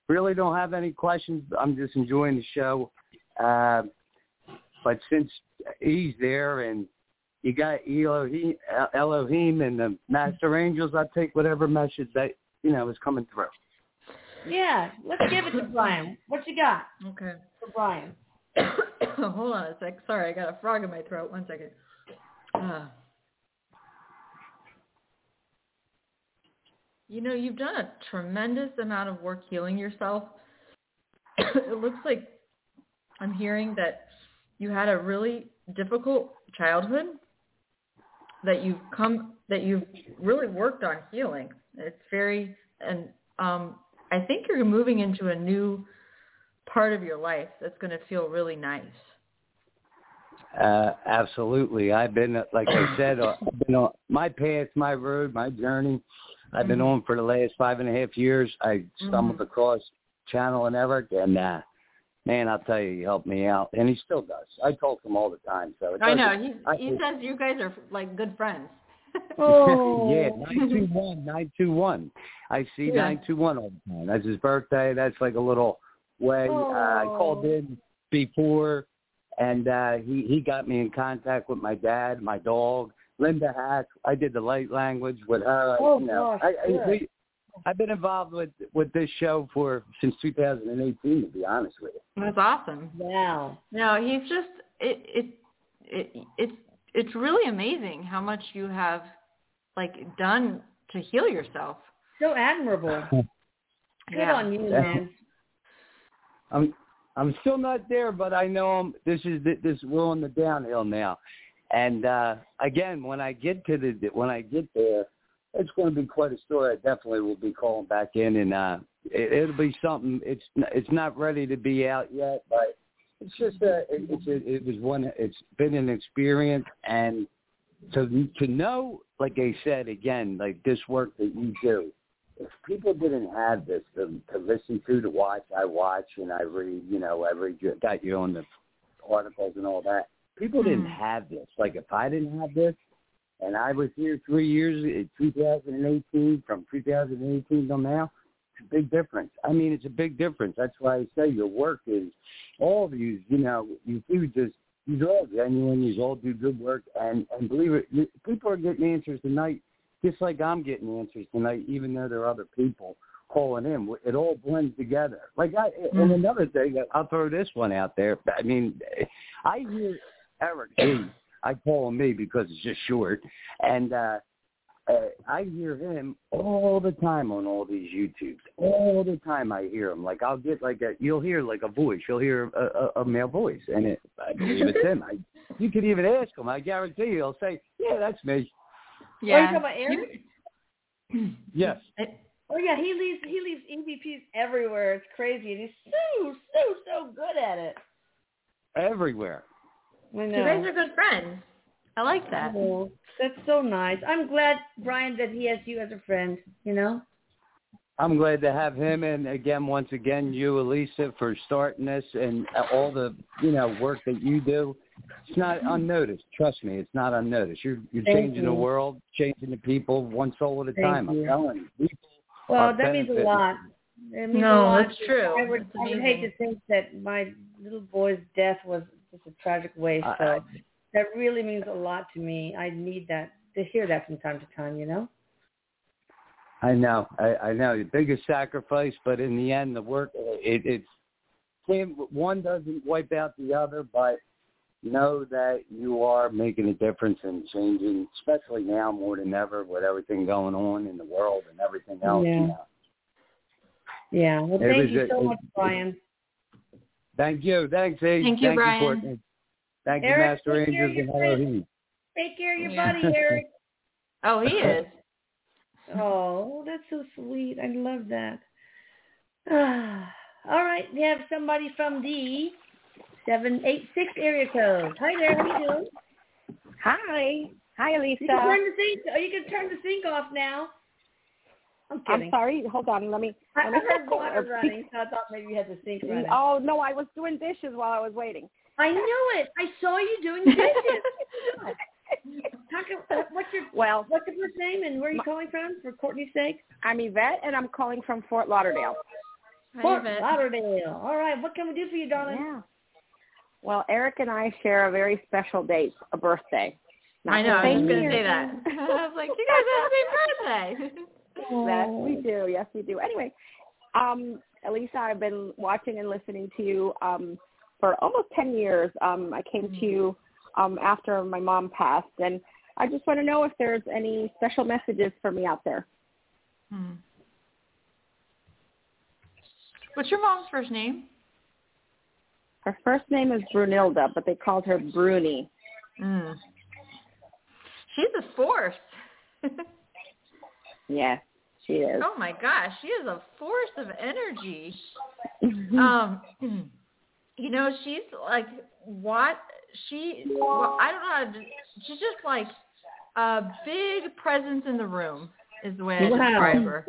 really don't have any questions. I'm just enjoying the show. Uh, but since he's there and you got Elohim, Elohim and the Master Angels, I take whatever message that you know is coming through. Yeah. Let's give it to Brian. What you got Okay. for Brian? (coughs) Hold on a sec. Sorry, I got a frog in my throat. One second. Uh, you know, you've done a tremendous amount of work healing yourself. (coughs) it looks like I'm hearing that you had a really difficult childhood that you've come that you've really worked on healing. It's very and um I think you're moving into a new part of your life that's going to feel really nice. Uh, absolutely. I've been, uh, like I said, uh, I've been on my path, my road, my journey. I've been on for the last five and a half years. I stumbled across Channeling Erik, and uh, man, I'll tell you, he helped me out, and he still does. I talk to him all the time. So it I know. He I- he says you guys are like good friends. (laughs) oh yeah, nine two one, nine two one. I see Yeah. nine two one all the time. That's his birthday. That's like a little way. Uh, I called in before, and uh, he he got me in contact with my dad, my dog, Linda Hack. I did the light language with her. Oh, you know, gosh, I, I, good. We, I've been involved with with this show for since 2018. To be honest with you. That's awesome. Wow. No, he's just it it it it's it's really amazing how much you have like done to heal yourself. So admirable. (laughs) Good Yeah. on you, man. (laughs) I'm I'm still not there, but I know I'm, this is this we're on the downhill now. And uh again, when I get to the when I get there, it's going to be quite a story. I definitely will be calling back in, and uh it, it'll be something. It's it's not ready to be out yet, but it's just a it, it's a, it was one. It's been an experience, and to to know, like I said again, like this work that you do if people didn't have this to, to listen to, to watch, I watch and I read, you know, I read you, got you on the articles and all that. People didn't have this. Like if I didn't have this, and I was here three years, eh, 2018, from 2018 till now, it's a big difference. I mean, it's a big difference. That's why I say your work is, all of you, you know, you do just, you all genuine, you all do good work, and, and believe it, you, people are getting answers tonight just like I'm getting answers tonight, even though there are other people calling in. It all blends together. Like I, and hmm. another thing, I'll throw this one out there. I mean, I hear Erik. I call him me because it's just short, and uh, uh, I hear him all the time on all these YouTubes. All the time I hear him. Like I'll get like a, you'll hear like a voice. You'll hear a, a, a male voice, and it, I believe it's him. I, (laughs) you could even ask him. I guarantee you, he'll say, "Yeah, that's me." Yeah. Oh, you talking about Erik? (clears throat) Yes. Oh yeah, he leaves he leaves EVPs everywhere. It's crazy, and he's so so so good at it. Everywhere. I You know. guys are good friends. I like that. Oh, that's so nice. I'm glad, Brian, that he has you as a friend. You know. I'm glad to have him, and again, once again, you, Elisa, for starting this and all the you know work that you do. it's not unnoticed. Trust me, it's not unnoticed. You're you're Thank changing the world, changing the people one soul at a Thank time. you. I'm telling you. People Well, are that means a lot. It means No, a lot. that's true. I would, I would hate to think that my little boy's death was just a tragic waste. I- uh, So I- that really means a lot to me. I need that to hear that from time to time. You know. I know, I, I know. The biggest sacrifice, but in the end, the work it, it's same. One doesn't wipe out the other, but know that you are making a difference and changing, especially now more than ever with everything going on in the world and everything else. Yeah. You know. Yeah. Well, thank you a- so it- much, Brian. Thank you, thanks, A. Thank you, Brian. Courtney. Thank you, Erik, Master take Angels and. Elohim. Take care of your buddy, Erik. (laughs) Oh, he is. (laughs) Oh, that's so sweet. I love that. (sighs) All right, we have somebody from the seven eight six area code. Hi there, how are you doing? Hi. Hi, Lisa. You can turn the sink. Oh, you can turn the sink off now. I'm I'm sorry. Hold on. Let me. I, Let me I heard water speak- running, so I thought maybe you had the sink running. Oh no, I was doing dishes while I was waiting. I knew it. I saw you doing (laughs) dishes. How uh, come, what's your Well, what's your first name and where are you calling from? For Courtney's sake. I'm Yvette, and I'm calling from Fort Lauderdale. Hi, Fort Yvette. Lauderdale. All right, what can we do for you, darling? Yeah. Well, Erik and I share a very special date, a birthday. Not I know. the I was gonna say that. (laughs) I was like, you guys have the same birthday. (laughs) Yes, we do. Yes, we do. Anyway, um, Elisa, I've been watching and listening to you um, for almost 10 years. Um, I came to you um, after my mom passed, and I just want to know if there's any special messages for me out there. Hmm. What's your mom's first name? Her first name is Brunilda, but they called her Bruni. Mm. She's a force. (laughs) Yes, she is. oh my gosh, she is a force of energy. um, (clears throat) you know, she's like what she. Well, I don't know. how to- She's just like a big presence in the room is the way I Wow. describe her.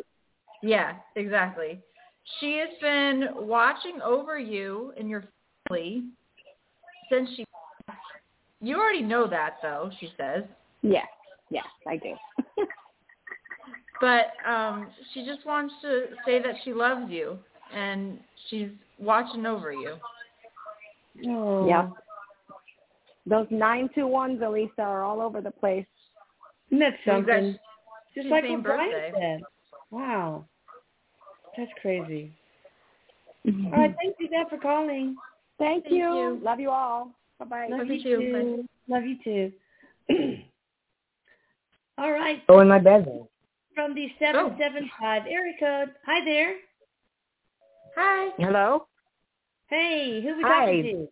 Yeah, exactly. She has been watching over you and your family since she. You already know that, though. She says. Yes, yes, I do. (laughs) But um she just wants to say that she loves you and she's watching over you. Oh. Yeah. Those nine two ones, Elisa, are all over the place. Isn't that She's something? Just she's like same what Brian birthday. said. Wow. That's crazy. Mm-hmm. All right, thank you, Dad, for calling. Thank, Thank you. you. Love you all. Bye bye. Love, Love you you too. too. Love you too. (clears throat) All right, Go in my bedroom. From the seven seven five area code. Hi there. Hi. Hello? Hey, who we Hi. talking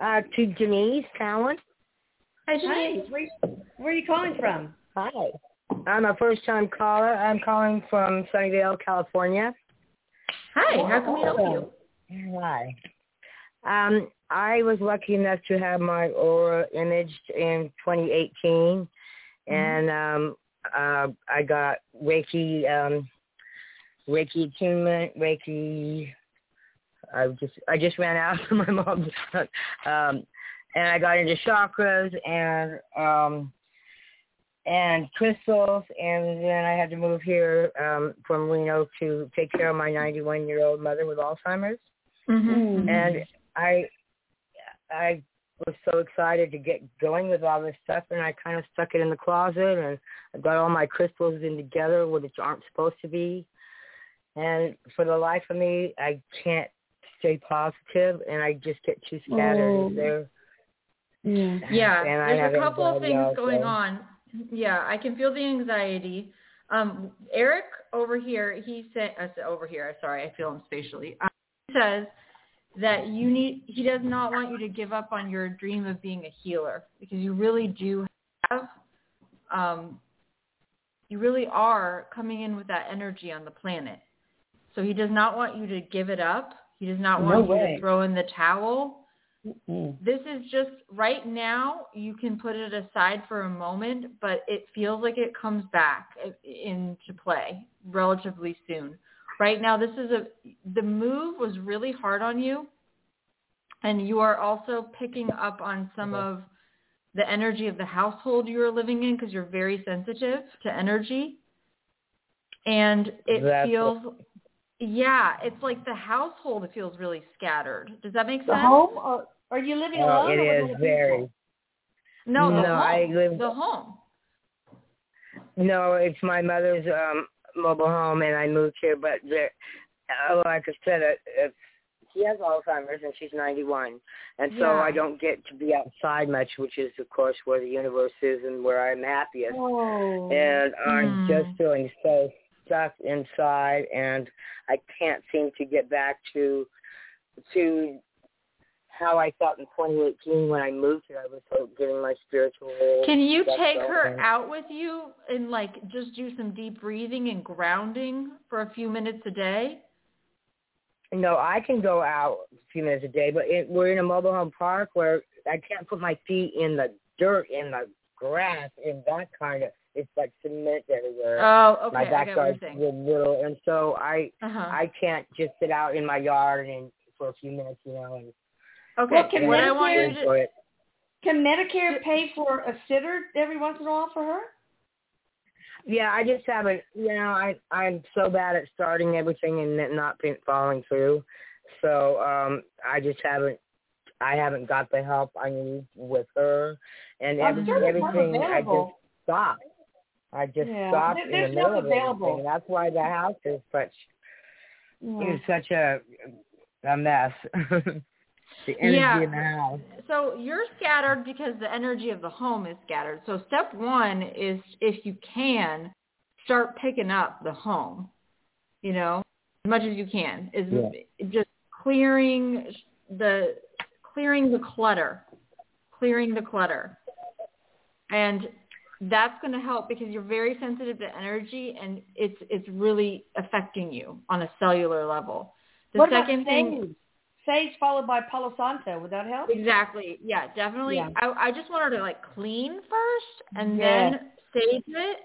to? Uh, to Denise Cowan. Hi, Hi. Where, where are you calling from? Hi. I'm a first-time caller. I'm calling from Sunnyvale, California. Hi, how can we help you? Hi. Um, I was lucky enough to have my aura imaged in 2018, and um, uh, I got Reiki, um, Reiki attunement, Reiki. I just I just ran out of (laughs) my mom's, um, and I got into chakras and um, and crystals, and then I had to move here um, from Reno to take care of my 91 year old mother with Alzheimer's Mm-hmm. and I I was so excited to get going with all this stuff and I kind of stuck it in the closet and I got all my crystals in together which aren't supposed to be and for the life of me I can't stay positive and I just get too scattered Oh. there Yeah. Yeah, And I there's have a couple of anxiety things going also. on. Yeah, I can feel the anxiety. Um, Erik over here, he said, I said over here. Sorry, I feel him spatially. Um, he says that you need. He does not want you to give up on your dream of being a healer because you really do have. Um, you really are coming in with that energy on the planet. So he does not want you to give it up. He does not No want you way. to throw in the towel Mm. this is just right now you can put it aside for a moment but it feels like it comes back into play relatively soon right now this is a the move was really hard on you and you are also picking up on some of the energy of the household you are living in because you're very sensitive to energy. And it That's feels, yeah, it's like the household feels really scattered. Does that make sense The home, or are you living Oh, alone? it is very. No, the No, home. I live- The home. No, it's my mother's um mobile home, and I moved here. But there, like I said, it, it's she has Alzheimer's and she's 91, and so Yeah. I don't get to be outside much, which is of course where the universe is and where I'm happiest. Oh. And I'm Hmm. just feeling so stuck inside, and I can't seem to get back to to how I felt in 2018 when I moved here. I was so getting my spiritual. Can you take her out with you and like just do some deep breathing and grounding for a few minutes a day? No, I can go out a few minutes a day, but it, we're in a mobile home park where I can't put my feet in the dirt, in the grass, in that kind of. It's like cement everywhere. Oh, okay, My I get backyard's little, and so I Uh-huh. I can't just sit out in my yard and for a few minutes, you know. And, Okay, Well, can what I want you Medicare- to it. Can Medicare pay for a sitter every once in a while for her? Yeah, I just haven't. You know, I I'm so bad at starting everything and it not being, following through. So um I just haven't. I haven't got the help I need with her, and I'm every, sure everything I just stopped. I just Yeah, stopped there- in the middle of available. everything. That's why the house is such Yeah. is such a a mess. (laughs) the energy Yeah. in the house. So you're scattered because the energy of the home is scattered. So step one is if you can, start picking up the home, you know, as much as you can. Is just clearing the clearing the clutter. Clearing the clutter. And that's going to help because you're very sensitive to energy and it's it's really affecting you on a cellular level. The what second thing sage? Followed by Palo Santo. Would that help? Exactly. Yeah, definitely. Yeah. I I just want her to like clean first and Yes. then sage it.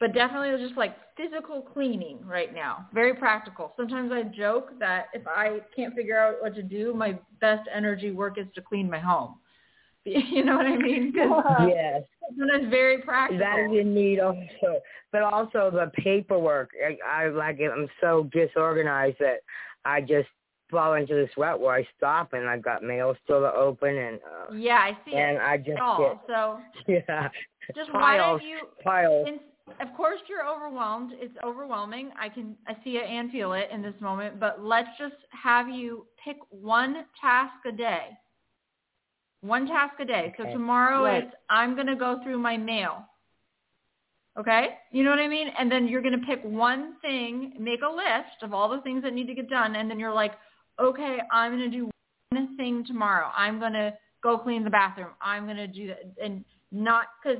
But definitely just like physical cleaning right now. Very practical. Sometimes I joke that if I can't figure out what to do, my best energy work is to clean my home. (laughs) You know what I mean? (laughs) yes. That's very practical. That is in need also, but also the paperwork. I, I like it. I'm so disorganized that I just fall into this rut where I stop and I've got mail still to open and uh, Yeah, I see and it. I just all. So get (laughs) yeah just why piles don't you piles. Of course you're overwhelmed. It's overwhelming. I can I see it and feel it in this moment, but let's just have you pick one task a day. One task a day. So tomorrow Right. it's I'm going to go through my mail. Okay? You know what I mean? And then you're going to pick one thing, make a list of all the things that need to get done and then you're like, "Okay, I'm going to do one thing tomorrow. I'm going to go clean the bathroom. I'm going to do that." And not cuz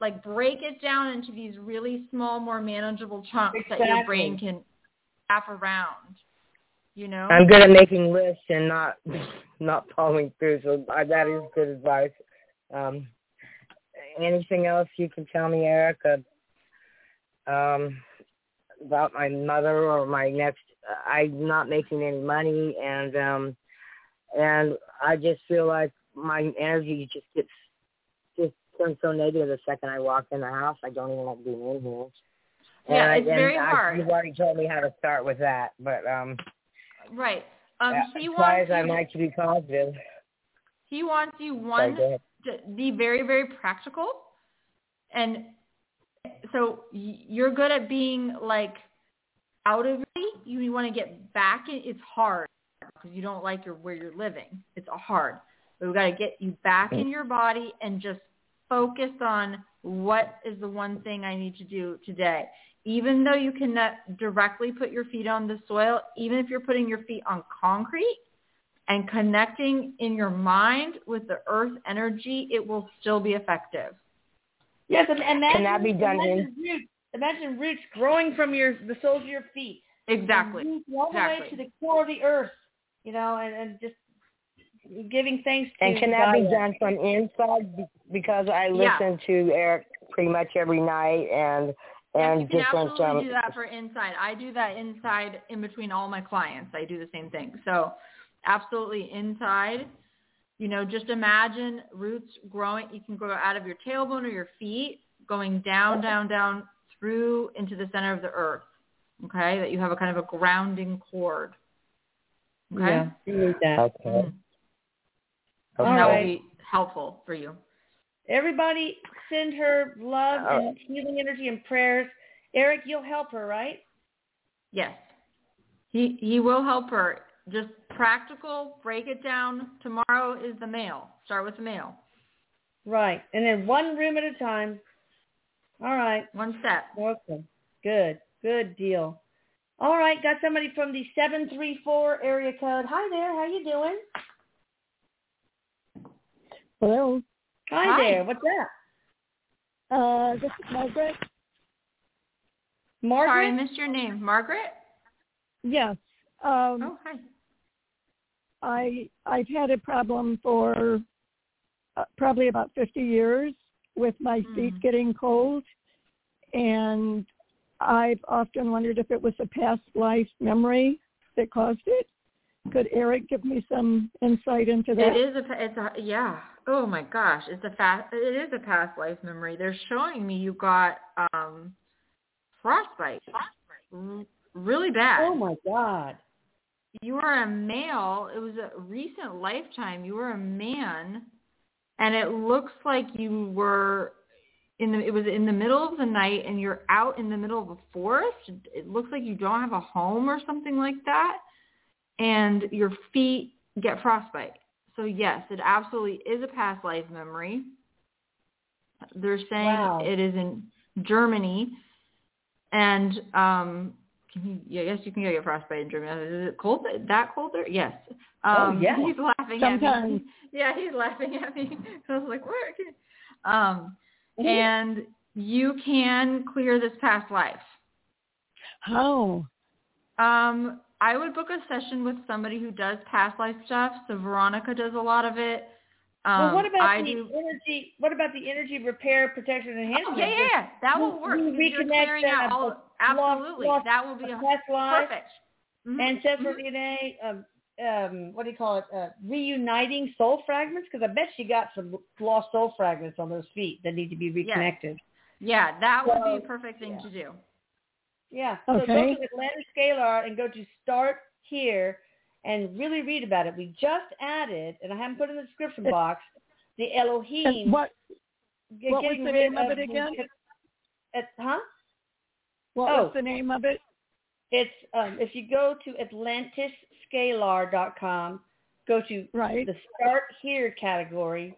like break it down into these really small, more manageable chunks that your brain can wrap around. You know? I'm good at making lists and not (laughs) not following through. So that is good advice. Um, anything else you can tell me, Erica, um, about my mother or my next? I'm not making any money, and um, and I just feel like my energy just gets just turns so negative the second I walk in the house. I don't even like being in here. Yeah, and, it's very I, hard. You've already told me how to start with that, but um, Right. Um yeah, he try wants as I might to be positive. he wants you Sorry, one go to be very very practical and so you're good at being like out of it. You want to get back in it's hard because you don't like your where you're living. It's hard. But we've got to get you back in your body and just focus on what is the one thing I need to do today. Even though you cannot uh, directly put your feet on the soil, even if you're putting your feet on concrete and connecting in your mind with the earth energy, it will still be effective. Yes, and imagine, Can that be done in- imagine roots. Growing from your the soles of your feet. Exactly. And roots all the way to the core of the earth. You know, and, and just giving thanks to And can that be done from inside? Because I Yeah. listen to Erik pretty much every night, and and you can different absolutely um, do that for inside. I do that inside in between all my clients. I do the same thing. So absolutely inside. You know, just imagine roots growing. You can grow out of your tailbone or your feet, going down, down, down through into the center of the earth. Okay, that you have a kind of a grounding cord. Okay, Yeah, you need that. Okay. Mhm. All And that will be helpful for you. Everybody send her love All and healing energy and prayers. Erik, you'll help her, right? Yes. He he will help her. Just practical, break it down. Tomorrow is the mail. Start with the mail. Right. And then one room at a time. All right. One step. Okay. Good. Good deal. All right. Got somebody from the 734 area code. Hi there. How you doing? Hello. Hi, Hi. there. What's that? Uh, this is Margaret. Margaret? Sorry, I missed your name. Margaret? Yes. Um, oh, hi. I I've had a problem for uh, probably about 50 years with my feet getting cold, and I've often wondered if it was a past life memory that caused it. Could Erik give me some insight into that? It is a it's a yeah. Oh my gosh, it's a fast it is a past life memory. They're showing me you got um frostbite. R- really bad. Oh my god. You were a male. It was a recent lifetime. You were a man and it looks like you were in the it was in the middle of the night and you're out in the middle of a forest. It looks like you don't have a home or something like that and your feet get frostbite. So yes, it absolutely is a past life memory. They're saying Wow. it is in Germany, and um, can you, yeah, yes, you can get frostbite in Germany. Is it cold? That cold there? Yes. Oh, Um, (laughs) yeah. He's laughing at Sometimes. me. (laughs) Yeah, he's laughing at me. (laughs) I was like, where? Um, and you can clear this past life. How? Um, I would book a session with somebody who does past life stuff. So Veronica does a lot of it. Um, well, what about I the do, energy? What about the energy repair, protection, and enhancement? Oh, yeah, yeah, yeah. That will work you reconnect clearing that out all. Absolutely, lost- that will be a a, past life, perfect. Mhm. ancestral Mhm. DNA. Um, um, what do you call it? Uh, reuniting soul fragments? Because I bet she got some lost soul fragments on those feet that need to be reconnected. Yeah, that would be So, a perfect thing to do. Yeah. So go Okay. to Atlantis Scalar and go to Start Here and really read about it. We just added, and I haven't put it in the description It- box, the Elohim. What what was the name of it the- again? uh, huh? what Oh. was the name of it? It's um, if you go to AtlantisScalar.com, go to Right. the Start Here category,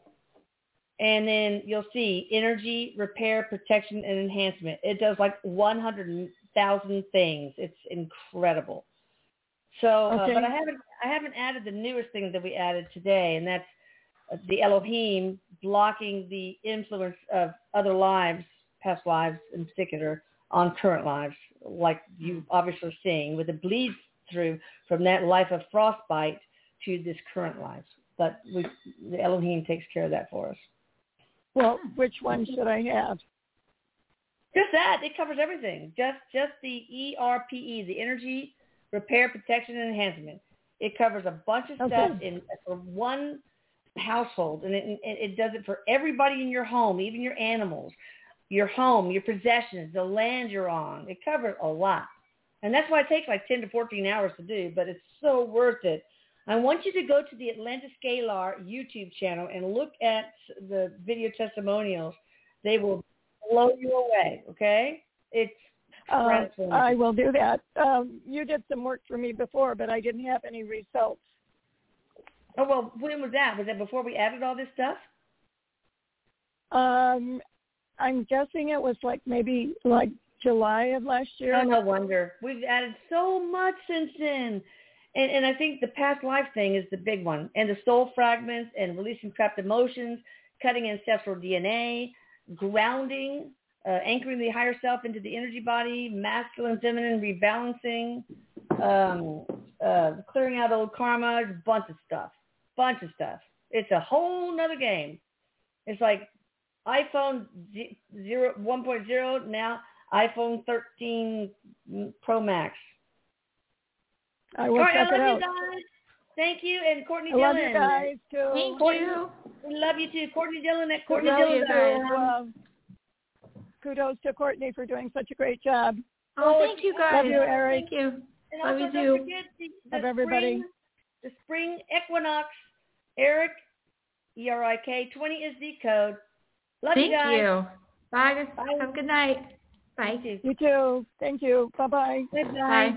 and then you'll see energy repair, protection, and enhancement. It does like 100,000 things. It's incredible. So, uh, but I haven't I haven't added the newest thing that we added today, and that's uh, the Elohim blocking the influence of other lives, past lives in particular, on current lives, like you obviously are seeing with the bleed through from that life of frostbite to this current life. But we, the Elohim takes care of that for us. Well, which one should I have? Just that. It covers everything. Just just the ERPE, the energy repair, protection, and enhancement. It covers a bunch of oh, stuff in for one household, and it, it, does it for everybody in your home, even your animals, your home, your possessions, the land you're on. It covers a lot, and that's why it takes like ten to fourteen hours to do, but it's so worth it. I want you to go to the Atlantis Scalar YouTube channel and look at the video testimonials. They will blow you away. Okay, it's Uh. I will do that. Um, you did some work for me before, but I didn't have any results. Oh well, when was that? Was that before we added all this stuff? Um, I'm guessing it was like maybe like July of last year. Oh, no wonder. We've added so much since then. And, and I think the past life thing is the big one. And the soul fragments and releasing trapped emotions, cutting ancestral DNA, grounding, uh, anchoring the higher self into the energy body, masculine, feminine, rebalancing, um, uh, clearing out old karma, a bunch of stuff. Bunch of stuff. It's a whole nother game. It's like iPhone z- zero, 1.0, now iPhone 13 Pro Max. I will All right, check I it love out. you guys. Thank you, and Courtney I love Dillon. you guys too. Thank Courtney, you. We love you too. Courtney Dillon at Courtney you Dillon. Guys. Kudos to Courtney for doing such a great job. Oh, thank you guys. Love you, Erik. Thank you. And Love also you don't too. forget the, the Love everybody. Spring, the spring equinox. Erik, E R I K twenty is the code. Love Thank you guys. you. Bye. Have a good night. Bye. You too. Thank you. Bye bye. Good Bye.